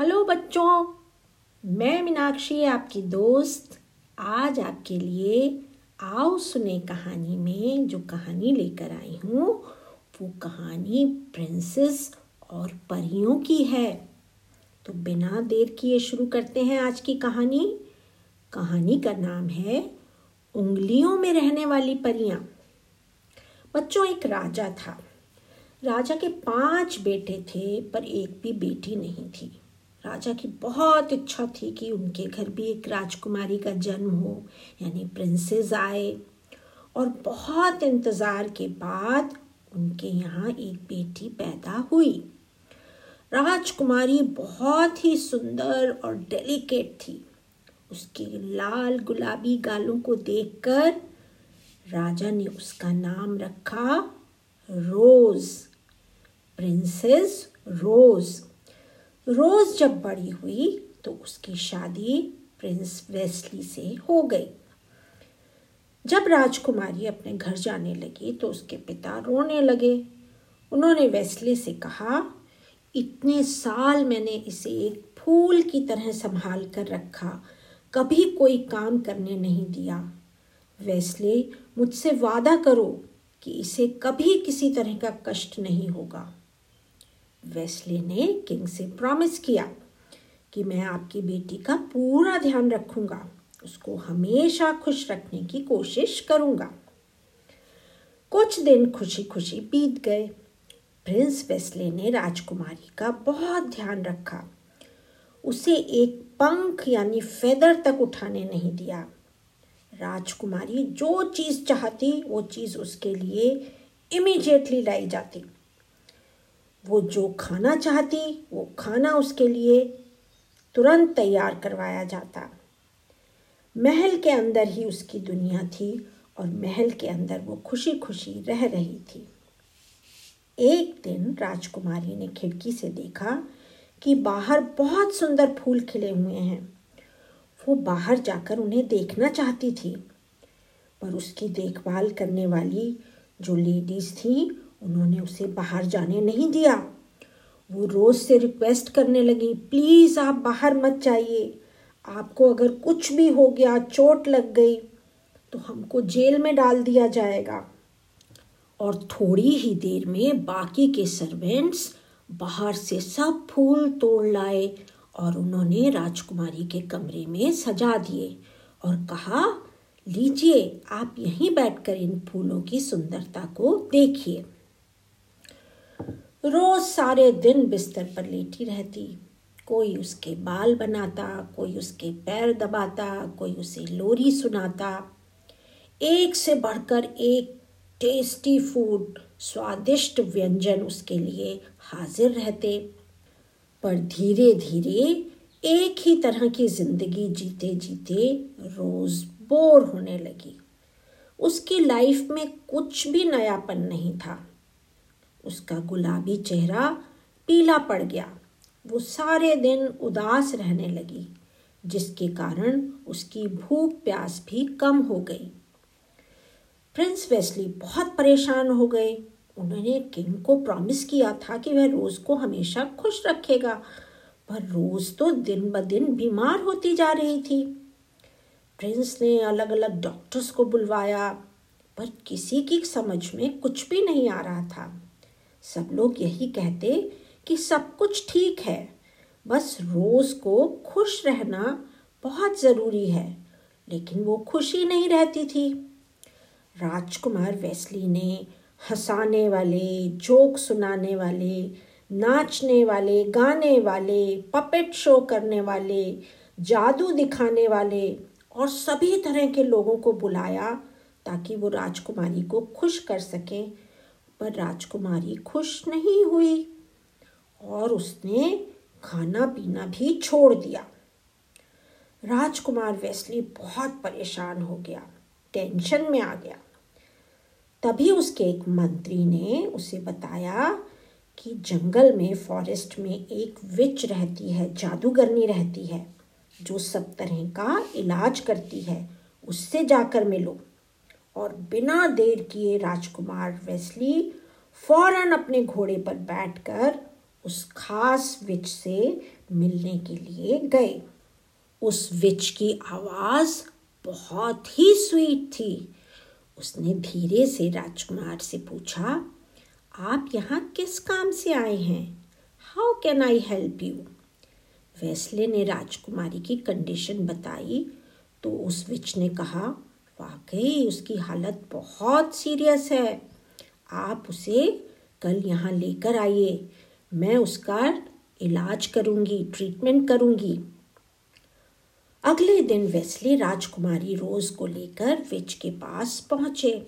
Hello बच्चों, मैं मीनाक्षी, आपकी दोस्त। आज आपके लिए आओ सुने कहानी में जो कहानी लेकर आई हूँ, वो कहानी प्रिंसेस और परियों की है। तो बिना देर किए शुरू करते हैं आज की कहानी। कहानी का नाम है, उंगलियों में रहने वाली परियाँ। बच्चों, एक राजा था। राजा के पाँच बेटे थे, पर एक भी बेटी नहीं थी। राजा की बहुत इच्छा थी कि उनके घर भी एक राजकुमारी का जन्म हो, यानी प्रिंसेस आए। और बहुत इंतज़ार के बाद उनके यहाँ एक बेटी पैदा हुई। राजकुमारी बहुत ही सुंदर और डेलिकेट थी। उसके लाल गुलाबी गालों को देखकर राजा ने उसका नाम रखा रोज प्रिंसेस रोज़। रोज जब बड़ी हुई तो उसकी शादी प्रिंस वेस्ली से हो गई। जब राजकुमारी अपने घर जाने लगी तो उसके पिता रोने लगे। उन्होंने वेस्ली से कहा, इतने साल मैंने इसे एक फूल की तरह संभाल कर रखा, कभी कोई काम करने नहीं दिया। वेस्ले, मुझसे वादा करो कि इसे कभी किसी तरह का कष्ट नहीं होगा। वेस्ले ने किंग से प्रॉमिस किया कि मैं आपकी बेटी का पूरा ध्यान रखूँगा, उसको हमेशा खुश रखने की कोशिश करूँगा। कुछ दिन खुशी खुशी बीत गए। प्रिंस वेस्ले ने राजकुमारी का बहुत ध्यान रखा। उसे एक पंख यानी फेदर तक उठाने नहीं दिया। राजकुमारी जो चीज़ चाहती, वो चीज़ उसके लिए इमीडिएटली लाई जाती। वो जो खाना चाहती, वो खाना उसके लिए तुरंत तैयार करवाया जाता। महल के अंदर ही उसकी दुनिया थी और महल के अंदर वो खुशी खुशी रह रही थी। एक दिन राजकुमारी ने खिड़की से देखा कि बाहर बहुत सुंदर फूल खिले हुए हैं। वो बाहर जाकर उन्हें देखना चाहती थी, पर उसकी देखभाल करने वाली जो लेडीज़ थी उन्होंने उसे बाहर जाने नहीं दिया। वो रोज से रिक्वेस्ट करने लगी प्लीज़ आप बाहर मत जाइए। आपको अगर कुछ भी हो गया, चोट लग गई तो हमको जेल में डाल दिया जाएगा। और थोड़ी ही देर में बाकी के सर्वेंट्स बाहर से सब फूल तोड़ लाए और उन्होंने राजकुमारी के कमरे में सजा दिए और कहा, लीजिए, आप यहीं बैठकर इन फूलों की सुंदरता को देखिए। रोज सारे दिन बिस्तर पर लेटी रहती। कोई उसके बाल बनाता, कोई उसके पैर दबाता, कोई उसे लोरी सुनाता। एक से बढ़कर एक टेस्टी फ़ूड स्वादिष्ट व्यंजन उसके लिए हाजिर रहते। पर धीरे धीरे एक ही तरह की ज़िंदगी जीते जीते रोज बोर होने लगी। उसकी लाइफ में कुछ भी नयापन नहीं था। उसका गुलाबी चेहरा पीला पड़ गया। वो सारे दिन उदास रहने लगी, जिसके कारण उसकी भूख प्यास भी कम हो गई। प्रिंस वेस्ली बहुत परेशान हो गए। उन्होंने किंग को प्रॉमिस किया था कि वह रोज को हमेशा खुश रखेगा, पर रोज तो दिन ब दिन बीमार होती जा रही थी। प्रिंस ने अलग अलग डॉक्टर्स को बुलवाया, पर किसी की समझ में कुछ भी नहीं आ रहा था। सब लोग यही कहते कि सब कुछ ठीक है। बस रोज को खुश रहना बहुत ज़रूरी है, लेकिन वो खुशी नहीं रहती थी। राजकुमार वेस्ली ने हंसाने वाले, जोक सुनाने वाले, नाचने वाले, गाने वाले पपेट शो करने वाले, जादू दिखाने वाले और सभी तरह के लोगों को बुलाया ताकि वो राजकुमारी को खुश कर सकें। पर राजकुमारी खुश नहीं हुई और उसने खाना पीना भी छोड़ दिया। राजकुमार वेस्ली बहुत परेशान हो गया, टेंशन में आ गया। तभी उसके एक मंत्री ने उसे बताया कि जंगल में, फॉरेस्ट में एक विच रहती है, जादूगरनी रहती है, जो सब तरह का इलाज करती है, उससे जाकर मिलो। और बिना देर किए राजकुमार वेस्ली फ़ौरन अपने घोड़े पर बैठकर उस खास विच से मिलने के लिए गए। उस विच की आवाज़ बहुत ही स्वीट थी। उसने धीरे से राजकुमार से पूछा, आप यहाँ किस काम से आए हैं? How can I help you Wesley ने राजकुमारी की कंडीशन बताई तो उस विच ने कहा वाकई उसकी हालत बहुत सीरियस है। आप उसे कल यहाँ लेकर आइए। मैं उसका इलाज करूँगी ट्रीटमेंट करूँगी। अगले दिन वेस्ली राजकुमारी रोज को लेकर विच के पास पहुँचे।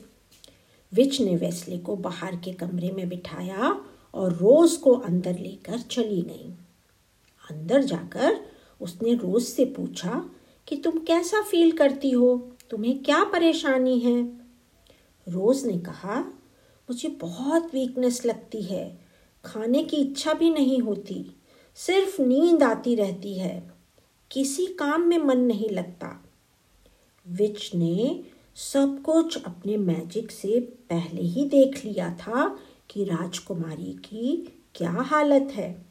विच ने वेस्ली को बाहर के कमरे में बिठाया और रोज को अंदर लेकर चली गई। अंदर जाकर उसने रोज से पूछा कि तुम कैसा फील करती हो? तुम्हें क्या परेशानी है? रोज ने कहा, मुझे बहुत वीकनेस लगती है, खाने की इच्छा भी नहीं होती, सिर्फ़ नींद आती रहती है, किसी काम में मन नहीं लगता। विच ने सब कुछ अपने मैजिक से पहले ही देख लिया था कि राजकुमारी की क्या हालत है।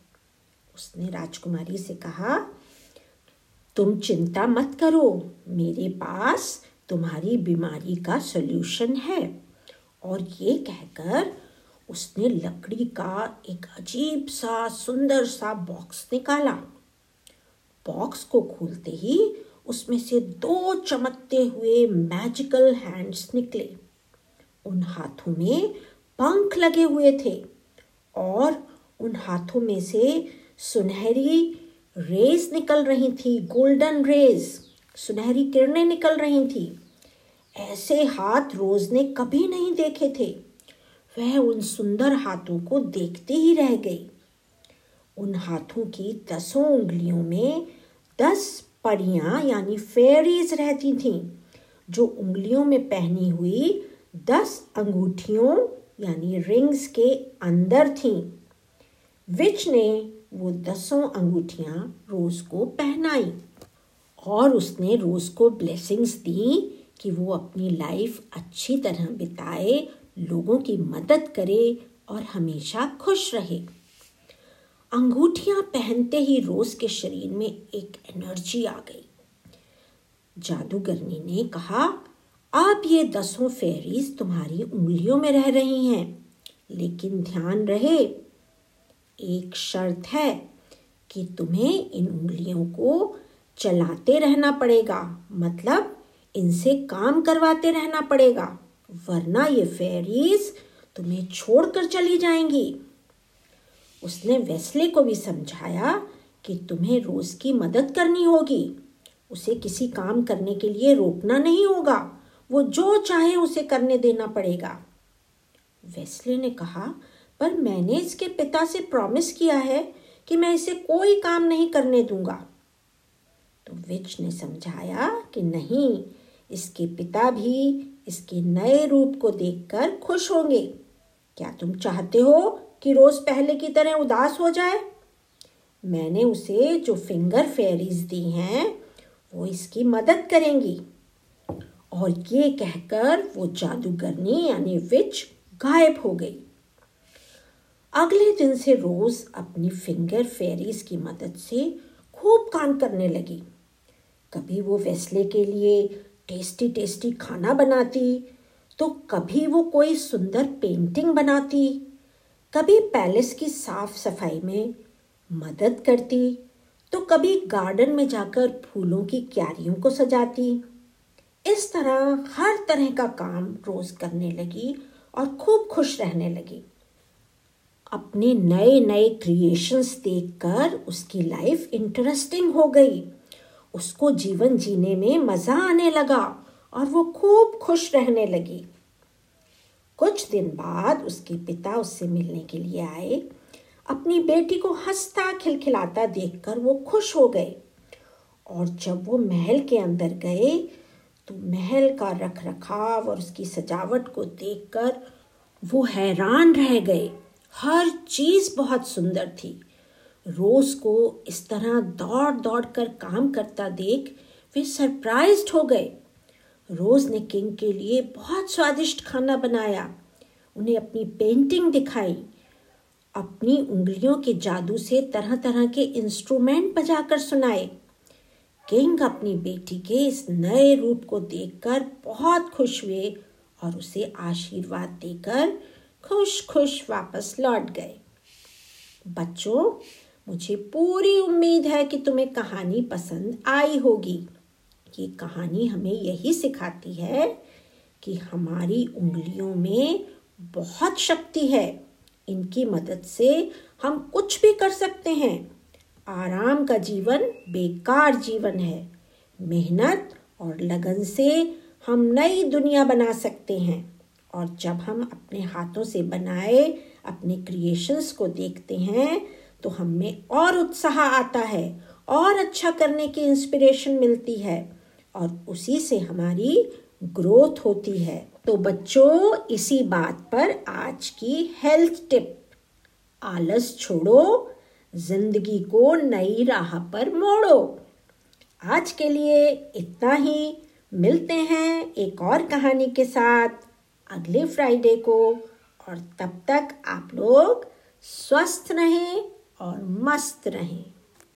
उसने राजकुमारी से कहा, तुम चिंता मत करो, मेरे पास तुम्हारी बीमारी का सॉल्यूशन है। और ये कहकर उसने लकड़ी का एक अजीब सा, सुंदर सा बॉक्स निकाला। बॉक्स को खोलते ही उसमें से दो चमकते हुए मैजिकल हैंड्स निकले। उन हाथों में पंख लगे हुए थे और उन हाथों में से सुनहरी रेज निकल रही थी गोल्डन रेज सुनहरी किरणें निकल रही थी। ऐसे हाथ रोज ने कभी नहीं देखे थे। वह उन सुंदर हाथों को देखते ही रह गई। उन हाथों की दसों उंगलियों में दस परियाँ यानी फेरीज रहती थीं, जो उंगलियों में पहनी हुई दस अंगूठियों यानी रिंग्स के अंदर थीं। विच ने वो दसों अंगूठियाँ रोज को पहनाई। और उसने रोज को ब्लेसिंग्स दी कि वो अपनी लाइफ अच्छी तरह बिताए, लोगों की मदद करे और हमेशा खुश रहे। अंगूठियाँ पहनते ही रोज के शरीर में एक एनर्जी आ गई। जादूगरनी ने कहा अब ये दसों फेरीज तुम्हारी उंगलियों में रह रही हैं, लेकिन ध्यान रहे, एक शर्त है कि तुम्हें इन उंगलियों को चलाते रहना पड़ेगा। मतलब इनसे काम करवाते रहना पड़ेगा। वरना ये फेरीज तुम्हें छोड़कर चली जाएँगी। उसने वेस्ले को भी समझाया कि तुम्हें रोज की मदद करनी होगी। उसे किसी काम करने के लिए रोकना नहीं होगा। वो जो चाहे उसे करने देना पड़ेगा। वेस्ले ने कहा, पर मैंने इसके पिता से प्रॉमिस किया है कि मैं इसे कोई काम नहीं करने दूँगा। तो विच ने समझाया कि नहीं, इसके पिता भी इसके नए रूप को देखकर खुश होंगे। क्या तुम चाहते हो कि रोज पहले की तरह उदास हो जाए? मैंने उसे जो फिंगर फेरीज दी हैं, वो इसकी मदद करेंगी। और ये कहकर वो जादूगरनी यानी विच गायब हो गई। अगले दिन से रोज अपनी फिंगर फेरीज की मदद से खूब काम करने लगी। कभी वो वेस्ले के लिए टेस्टी टेस्टी खाना बनाती तो कभी वो कोई सुंदर पेंटिंग बनाती, कभी पैलेस की साफ़ सफ़ाई में मदद करती तो कभी गार्डन में जाकर फूलों की क्यारियों को सजाती। इस तरह हर तरह का काम रोज करने लगी और खूब खुश रहने लगी। अपने नए नए क्रिएशंस देखकर उसकी लाइफ इंटरेस्टिंग हो गई। उसको जीवन जीने में मज़ा आने लगा और वो खूब खुश रहने लगी। कुछ दिन बाद उसके पिता उससे मिलने के लिए आए। अपनी बेटी को हंसता खिलखिलाता देखकर वो खुश हो गए। और जब वो महल के अंदर गए तो महल का रख रखाव और उसकी सजावट को देखकर वो हैरान रह गए। हर चीज़ बहुत सुंदर थी। रोज को इस तरह दौड़ दौड़ कर काम करता देख वे सरप्राइज़ हो गए। रोज ने किंग के लिए बहुत स्वादिष्ट खाना बनाया। उन्हें अपनी पेंटिंग दिखाई। अपनी उंगलियों के जादू से तरह तरह के इंस्ट्रूमेंट बजाकर सुनाए। किंग अपनी बेटी के इस नए रूप को देखकर बहुत खुश हुए और उसे आशीर्वाद देकर खुश खुश वापस लौट गए। बच्चों मुझे पूरी उम्मीद है कि तुम्हें कहानी पसंद आई होगी। ये कहानी हमें यही सिखाती है कि हमारी उंगलियों में बहुत शक्ति है। इनकी मदद से हम कुछ भी कर सकते हैं। आराम का जीवन बेकार जीवन है। मेहनत और लगन से हम नई दुनिया बना सकते हैं। और जब हम अपने हाथों से बनाए अपने क्रिएशंस को देखते हैं तो हम और उत्साह आता है, और अच्छा करने की इंस्पिरेशन मिलती है, और उसी से हमारी ग्रोथ होती है। तो बच्चों, इसी बात पर आज की हेल्थ टिप आलस छोड़ो, ज़िंदगी को नई राह पर मोड़ो। आज के लिए इतना ही। मिलते हैं एक और कहानी के साथ अगले फ्राइडे को, और तब तक आप लोग स्वस्थ रहें और मस्त रहें।